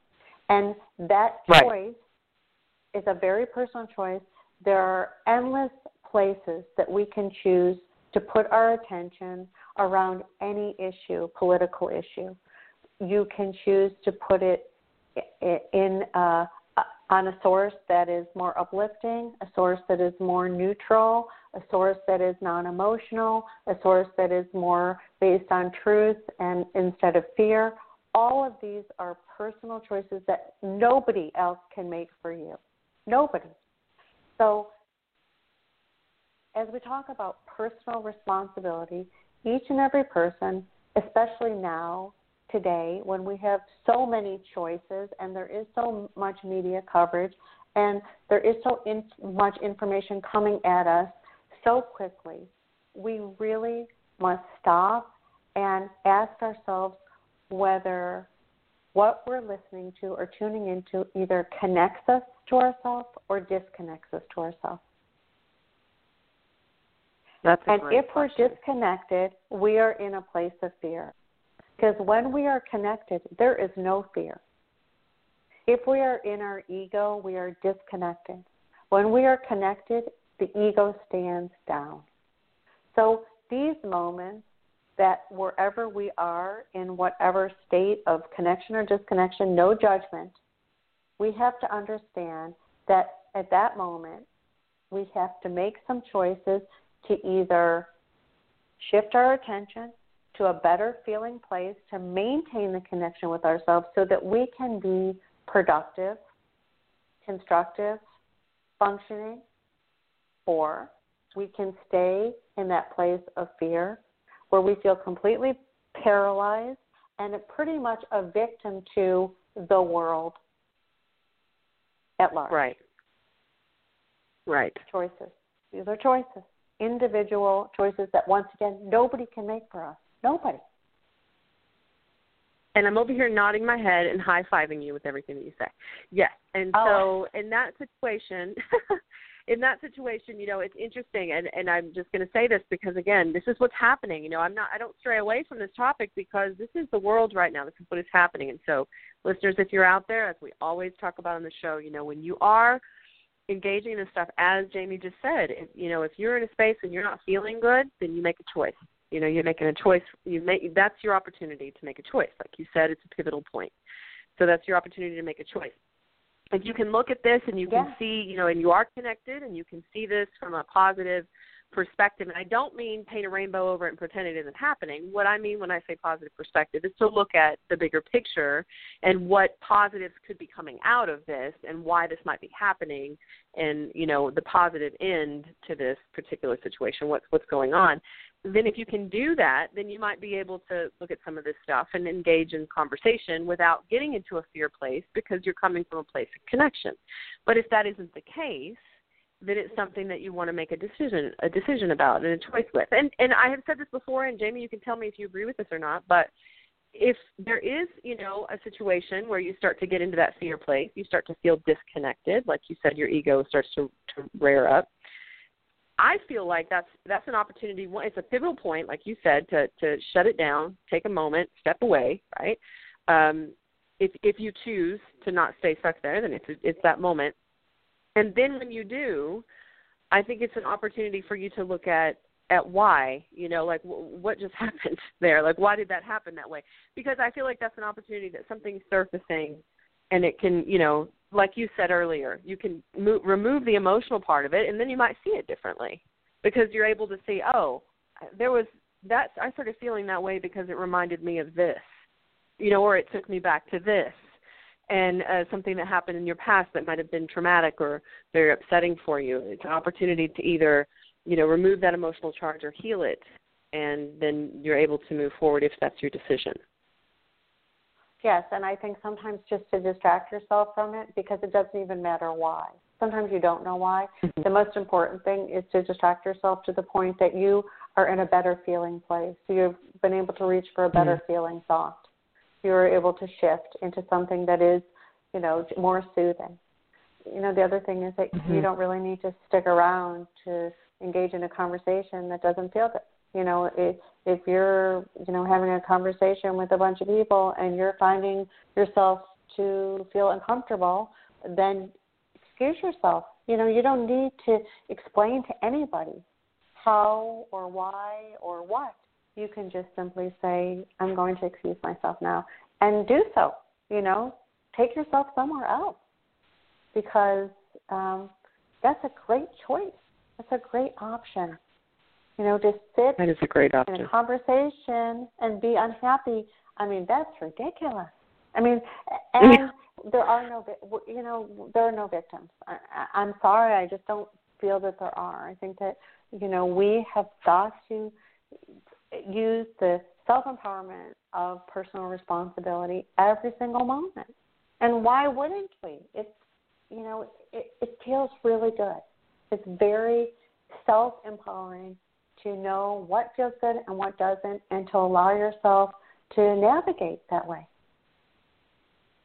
S4: And that choice right. is a very personal choice. There are endless places that we can choose to put our attention around any issue, political issue. You can choose to put it in uh, on a source that is more uplifting, a source that is more neutral, a source that is non-emotional, a source that is more based on truth and instead of fear. All of these are personal choices that nobody else can make for you. Nobody. So as we talk about personal responsibility, each and every person, especially now, today, when we have so many choices and there is so much media coverage and there is so in, much information coming at us so quickly, we really must stop and ask ourselves whether what we're listening to or tuning into either connects us to ourselves or disconnects us to ourselves.
S3: That's
S4: and if
S3: question.
S4: we're disconnected, we are in a place of fear. Because when we are connected, there is no fear. If we are in our ego, we are disconnected. When we are connected, the ego stands down. So these moments that wherever we are, in whatever state of connection or disconnection, no judgment, we have to understand that at that moment, we have to make some choices to either shift our attention to a better feeling place to maintain the connection with ourselves so that we can be productive, constructive, functioning, or we can stay in that place of fear where we feel completely paralyzed and pretty much a victim to the world at large.
S3: Right. Right.
S4: Choices. These are choices individual choices that once again nobody can make for us. Nobody.
S3: And I'm over here nodding my head and high fiving you with everything that you say. Yes. And
S4: oh.
S3: so in that situation in that situation, you know, it's interesting and, and I'm just gonna say this because again, this is what's happening. You know, I'm not I don't stray away from this topic because this is the world right now. This is what is happening. And so listeners, if you're out there, as we always talk about on the show, you know, when you are engaging in stuff as Jamie just said. If, you know, if you're in a space and you're not feeling good, then you make a choice. You know, you're making a choice. You make that's your opportunity to make a choice. Like you said, it's a pivotal point. So that's your opportunity to make a choice. If you can look at this and you
S4: yeah.
S3: can see, you know, and you are connected and you can see this from a positive perspective. And I don't mean paint a rainbow over it and pretend it isn't happening. What I mean when I say positive perspective is to look at the bigger picture and what positives could be coming out of this and why this might be happening and, you know, the positive end to this particular situation, what's what's going on. Then if you can do that, then you might be able to look at some of this stuff and engage in conversation without getting into a fear place because you're coming from a place of connection. But if that isn't the case, then it's something that you want to make a decision a decision about and a choice with. And and I have said this before, and Jamie, you can tell me if you agree with this or not. But if there is, you know, a situation where you start to get into that fear place, you start to feel disconnected, like you said, your ego starts to, to rear up. I feel like that's that's an opportunity. It's a pivotal point, like you said, to to shut it down, take a moment, step away, right? Um, if if you choose to not stay stuck there, then it's it's that moment. And then when you do, I think it's an opportunity for you to look at at why you know like w- what just happened there? Like why did that happen that way? Because i feel like that's an opportunity that something's surfacing and it can you know like you said earlier you can mo- remove the emotional part of it and then you might see it differently because you're able to see oh there was that i started feeling that way because it reminded me of this you know or it took me back to this and uh, something that happened in your past that might have been traumatic or very upsetting for you. It's an opportunity to either you know remove that emotional charge or heal it and then you're able to move forward if that's your decision.
S4: Yes and i think sometimes just to distract yourself from it because it doesn't even matter why. Sometimes you don't know why. Mm-hmm. the most important thing is to distract yourself to the point that you are in a better feeling place. So you've been able to reach for a better mm-hmm. feeling thought you're able to shift into something that is you know more soothing you know the other thing is that mm-hmm. you don't really need to stick around to engage in a conversation that doesn't feel good. You know, if if you're you know having a conversation with a bunch of people and you're finding yourself to feel uncomfortable, then excuse yourself. You know, you don't need to explain to anybody how or why or what. You can just simply say, "I'm going to excuse myself now," and do so. You know, take yourself somewhere else because um, that's a great choice that's a great option. You know, just sit
S3: that is a great option.
S4: in a conversation and be unhappy. I mean, that's ridiculous. I mean, and there are no, you know, there are no victims. I, I'm sorry, I just don't feel that there are. I think that you know we have got to use the self empowerment of personal responsibility every single moment. And why wouldn't we? It's you know, it, it feels really good. It's very self empowering to know what feels good and what doesn't, and to allow yourself to navigate that way.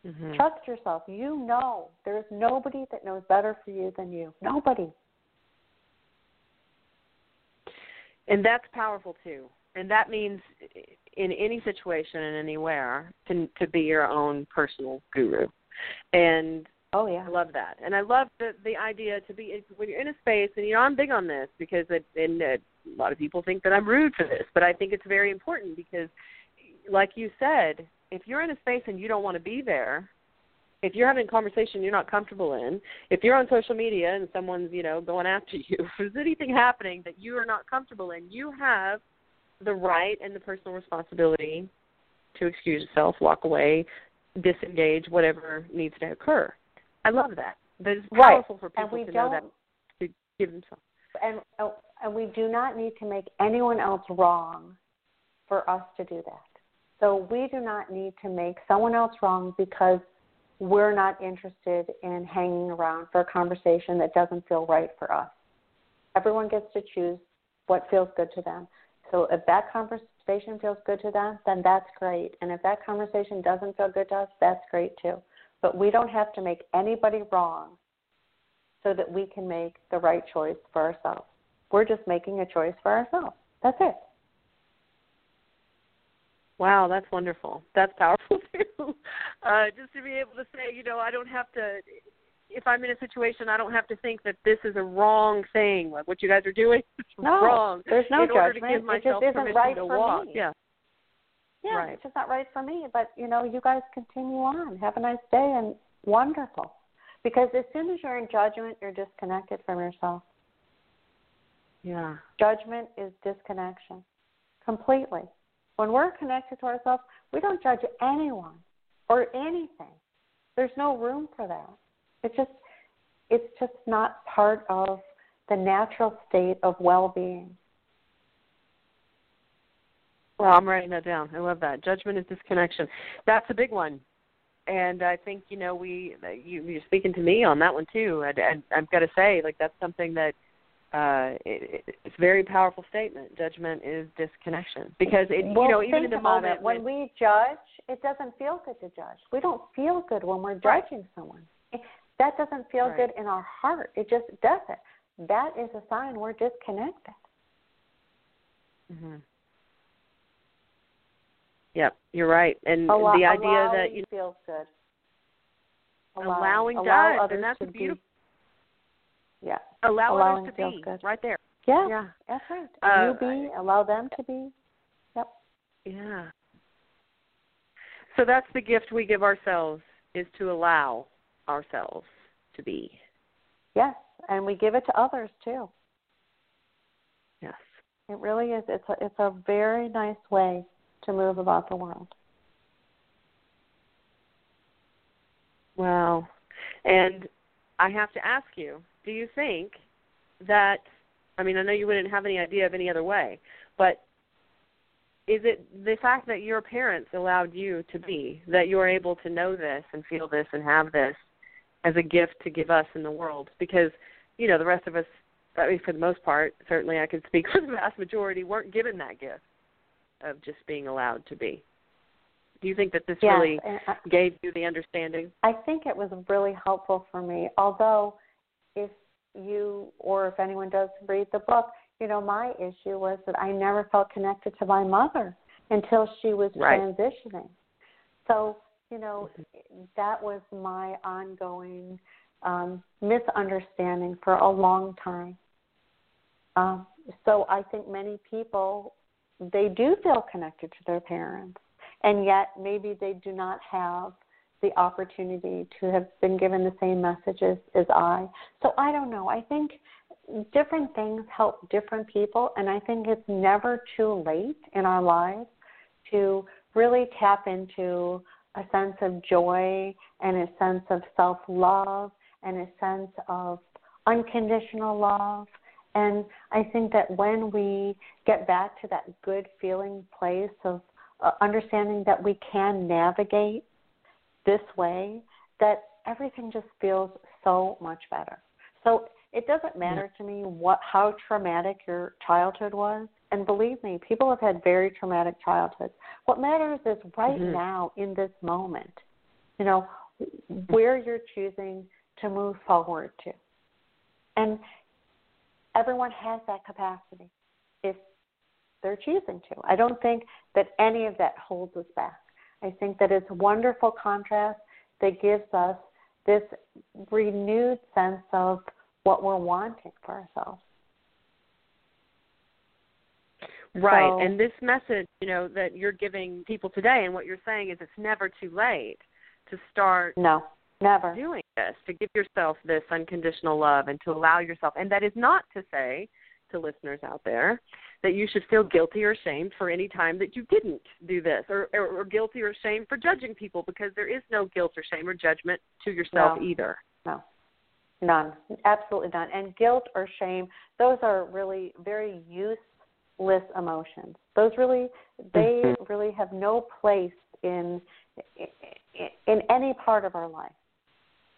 S4: Mm-hmm. Trust yourself. You know there's nobody that knows better for you than you. Nobody.
S3: And that's powerful too. And that means in any situation and anywhere to to be your own personal guru. And
S4: Oh yeah,
S3: I love that, and I love the the idea to be when you're in a space, and you know I'm big on this because it, and uh, a lot of people think that I'm rude for this, but I think it's very important because, like you said, if you're in a space and you don't want to be there, if you're having a conversation you're not comfortable in, if you're on social media and someone's you know going after you, if there's anything happening that you are not comfortable in, you have the right and the personal responsibility to excuse yourself, walk away, disengage, whatever needs to occur. I love that. That is powerful
S4: right.
S3: for people
S4: to
S3: know that to give themselves.
S4: And oh, and we do not need to make anyone else wrong for us to do that. So we do not need to make someone else wrong because we're not interested in hanging around for a conversation that doesn't feel right for us. Everyone gets to choose what feels good to them. So if that conversation feels good to them, then that's great. And if that conversation doesn't feel good to us, that's great too. But we don't have to make anybody wrong so that we can make the right choice for ourselves. We're just making a choice for ourselves. That's it.
S3: Wow, that's wonderful. That's powerful too. Uh, just to be able to say, you know, I don't have to. If I'm in a situation, I don't have to think that this is a wrong thing, like what you guys are doing.
S4: no,
S3: wrong.
S4: There's no
S3: in
S4: judgment.
S3: order to give myself
S4: it just isn't right for
S3: walk.
S4: me.
S3: Yeah.
S4: Yeah,
S3: right.
S4: it's just not right for me. But you know, you guys continue on. Have a nice day and wonderful. Because as soon as you're in judgment, you're disconnected from yourself.
S3: Yeah.
S4: Judgment is disconnection. Completely. When we're connected to ourselves, we don't judge anyone or anything. There's no room for that. It's just it's just not part of the natural state of well being.
S3: Well, I'm writing that down. I love that. Judgment is disconnection. That's a big one, and I think you know we you, you're speaking to me on that one too. And, and I've got to say, like that's something that uh, it, it's a very powerful statement. Judgment is disconnection because it,
S4: well,
S3: you know, even in the moment
S4: it. when we judge, it doesn't feel good to judge. We don't feel good when we're
S3: Right.
S4: judging someone. That doesn't feel
S3: Right.
S4: good in our heart. It just doesn't. That is a sign we're disconnected.
S3: hmm Yep, you're right. And
S4: Allow-
S3: the idea that you
S4: feels good.
S3: allowing
S4: allow
S3: does,
S4: others
S3: and that's
S4: to
S3: a beautiful
S4: Be, yeah,
S3: allow
S4: allowing
S3: others to be
S4: good.
S3: right there.
S4: yeah,
S3: Yeah,
S4: that's right.
S3: Uh,
S4: you be, allow them to be. Yep.
S3: yeah. So that's the gift we give ourselves is to allow ourselves to be.
S4: Yes, and we give it to others too.
S3: Yes.
S4: It really is. It's a it's a very nice way to move about the world.
S3: Wow. And I have to ask you, do you think that I mean, I know you wouldn't have any idea of any other way, but is it the fact that your parents allowed you to be, that you're able to know this and feel this and have this as a gift to give us in the world? Because, you know, the rest of us, I mean, for the most part, certainly I can speak for the vast majority, weren't given that gift of just being allowed to be. Do you think that this
S4: Yes,
S3: really
S4: I,
S3: gave you the understanding?
S4: I think it was really helpful for me. Although, if you or if anyone does read the book, you know, my issue was that I never felt connected to my mother until she was
S3: Right.
S4: transitioning. So, you know, that was my ongoing um, misunderstanding for a long time. Um, so I think many people they do feel connected to their parents, and yet maybe they do not have the opportunity to have been given the same messages as I. So I don't know. I think different things help different people, and I think it's never too late in our lives to really tap into a sense of joy and a sense of self love and a sense of unconditional love. And I think that when we get back to that good feeling place of uh, understanding that we can navigate this way, that everything just feels so much better. So it doesn't matter to me what how traumatic your childhood was. And believe me, people have had very traumatic childhoods. What matters is right
S3: Mhm.
S4: now in this moment, you know, where you're choosing to move forward to. And everyone has that capacity if they're choosing to. I don't think that any of that holds us back. I think that it's a wonderful contrast that gives us this renewed sense of what we're wanting for ourselves.
S3: Right.
S4: So-
S3: and this message, you know, that you're giving people today and what you're saying is it's never too late to start
S4: No, never.
S3: doing this, to give yourself this unconditional love and to allow yourself and that is not to say to listeners out there that you should feel guilty or ashamed for any time that you didn't do this or, or, or guilty or ashamed for judging people because there is no guilt or shame or judgment to yourself
S4: No.
S3: either.
S4: No, none. Absolutely none. And guilt or shame, those are really very useless emotions. Those really, they
S3: Mhm.
S4: really have no place in in any part of our life.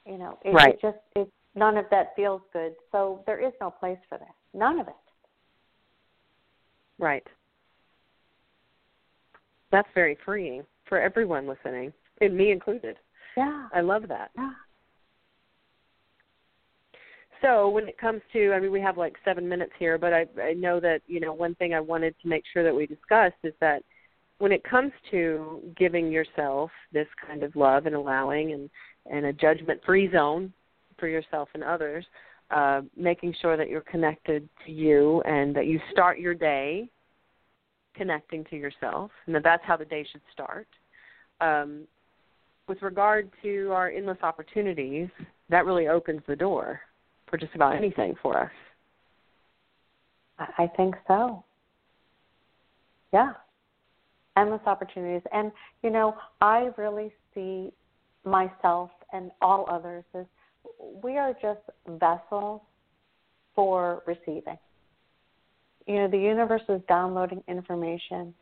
S4: You know, it,
S3: Right.
S4: it just it none of that feels good. So there is no place for that. None of it.
S3: Right. That's very freeing for everyone listening, and me included.
S4: Yeah.
S3: I love that.
S4: Yeah.
S3: So when it comes to, I mean, we have like seven minutes here, but I, I know that you know one thing I wanted to make sure that we discussed is that when it comes to giving yourself this kind of love and allowing and and a judgment-free zone for yourself and others, uh, making sure that you're connected to you and that you start your day connecting to yourself, and that that's how the day should start. Um, with regard to our endless opportunities, that really opens the door for just about anything for us.
S4: I think so. Yeah. Endless opportunities. And, you know, I really see myself and all others as we are just vessels for receiving. You know, the universe is downloading information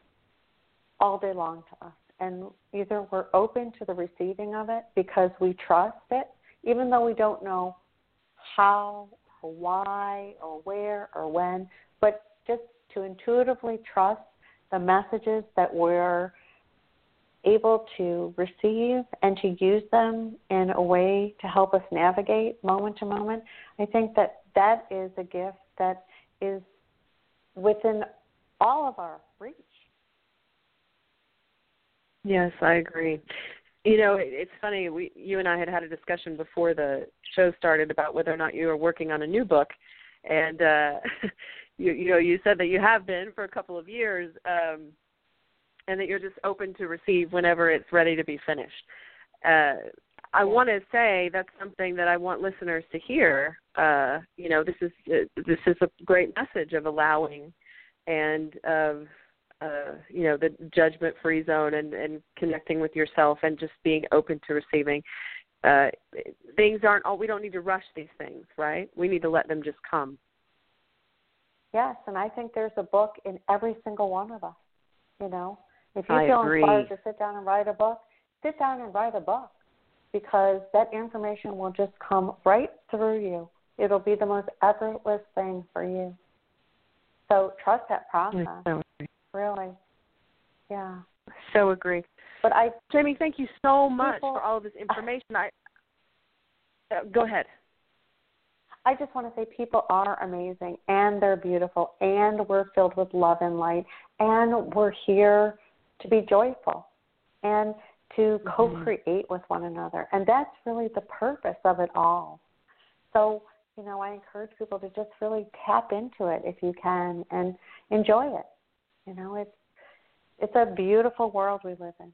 S4: all day long to us. And either we're open to the receiving of it because we trust it, even though we don't know how or why or where or when, but just to intuitively trust the messages that we're able to receive and to use them in a way to help us navigate moment to moment, I think that that is a gift that is within all of our reach.
S3: Yes, I agree. You know, it's funny. We, you and I had had a discussion before the show started about whether or not you were working on a new book, and uh, you, you know, you said that you have been for a couple of years. Um, and that you're just open to receive whenever it's ready to be finished. Uh, I want to say that's something that I want listeners to hear. Uh, you know, this is uh, this is a great message of allowing and of uh, you know the judgment-free zone and, and connecting with yourself and just being open to receiving. Uh, things aren't all. We don't need to rush these things, right? We need to let them just come.
S4: Yes, and I think there's a book in every single one of us. You know, if you
S3: I
S4: feel
S3: agree.
S4: inspired to sit down and write a book, sit down and write a book because that information will just come right through you. It'll be the most effortless thing for you. So trust that process.
S3: So
S4: Really. Yeah.
S3: So agree.
S4: But I
S3: Jamie, thank you so much
S4: People-
S3: for all of this information. I uh, go ahead.
S4: I just want to say people are amazing and they're beautiful and we're filled with love and light and we're here to be joyful and to
S3: Mm-hmm.
S4: co-create with one another. And that's really the purpose of it all. So, you know, I encourage people to just really tap into it if you can and enjoy it. You know, it's it's a beautiful world we live in.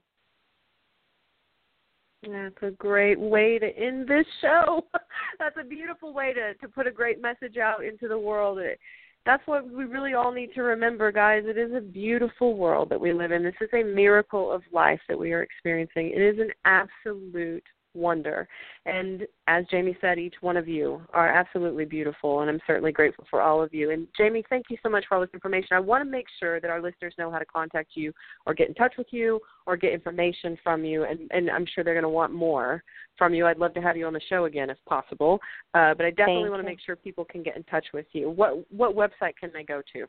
S3: That's a great way to end this show. That's a beautiful way to to put a great message out into the world. It, that's what we really all need to remember, guys. It is a beautiful world that we live in. This is a miracle of life that we are experiencing. It is an absolute wonder. And as Jamie said, each one of you are absolutely beautiful, and I'm certainly grateful for all of you. And Jamie, thank you so much for all this information. I want to make sure that our listeners know how to contact you or get in touch with you or get information from you, and, and I'm sure they're going to want more from you. I'd love to have you on the show again if possible, uh, but I definitely
S4: Thank
S3: want to
S4: you.
S3: make sure people can get in touch with you. What what website can they go to?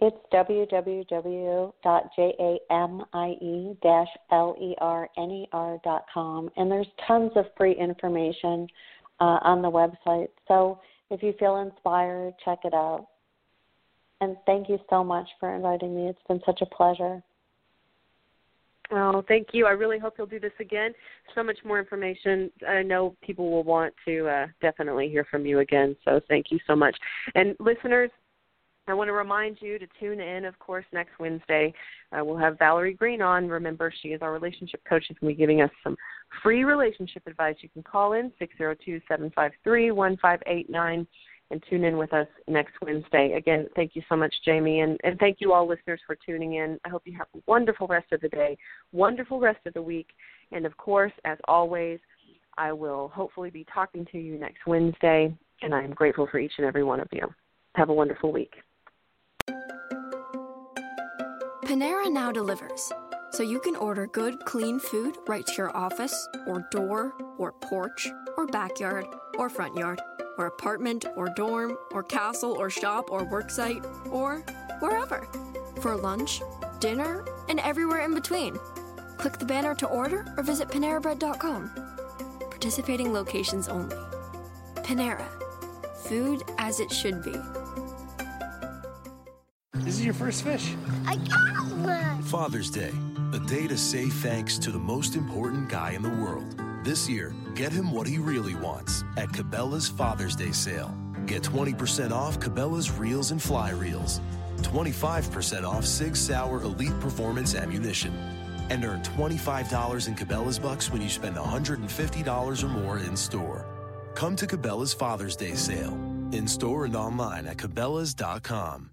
S4: It's www.jamie-lerner.com, and there's tons of free information uh, on the website. So if you feel inspired, check it out. And thank you so much for inviting me. It's been such a pleasure.
S3: Oh, thank you. I really hope you'll do this again. So much more information. I know people will want to uh, definitely hear from you again. So thank you so much. And listeners, I want to remind you to tune in, of course, next Wednesday. Uh, we'll have Valerie Green on. Remember, she is our relationship coach. She's going to be giving us some free relationship advice. You can call in 602 753 1589 and tune in with us next Wednesday. Again, thank you so much, Jamie, and, and thank you all listeners for tuning in. I hope you have a wonderful rest of the day, wonderful rest of the week, and of course, as always, I will hopefully be talking to you next Wednesday, and I am grateful for each and every one of you. Have a wonderful week.
S1: Panera now delivers, so you can order good, clean food right to your office, or door, or porch, or backyard, or front yard, or apartment, or dorm, or castle, or shop, or worksite, or wherever. For lunch, dinner, and everywhere in between. Click the banner to order or visit PaneraBread.com. Participating locations only. Panera. Food as it should be.
S5: This is your first fish.
S6: I got one.
S7: Father's Day, a day to say thanks to the most important guy in the world. This year, get him what he really wants at Cabela's Father's Day sale. Get 20% off Cabela's reels and fly reels, 25% off Sig Sauer Elite Performance ammunition, and earn $25 in Cabela's bucks when you spend $150 or more in store. Come to Cabela's Father's Day sale, in store and online at Cabela's.com.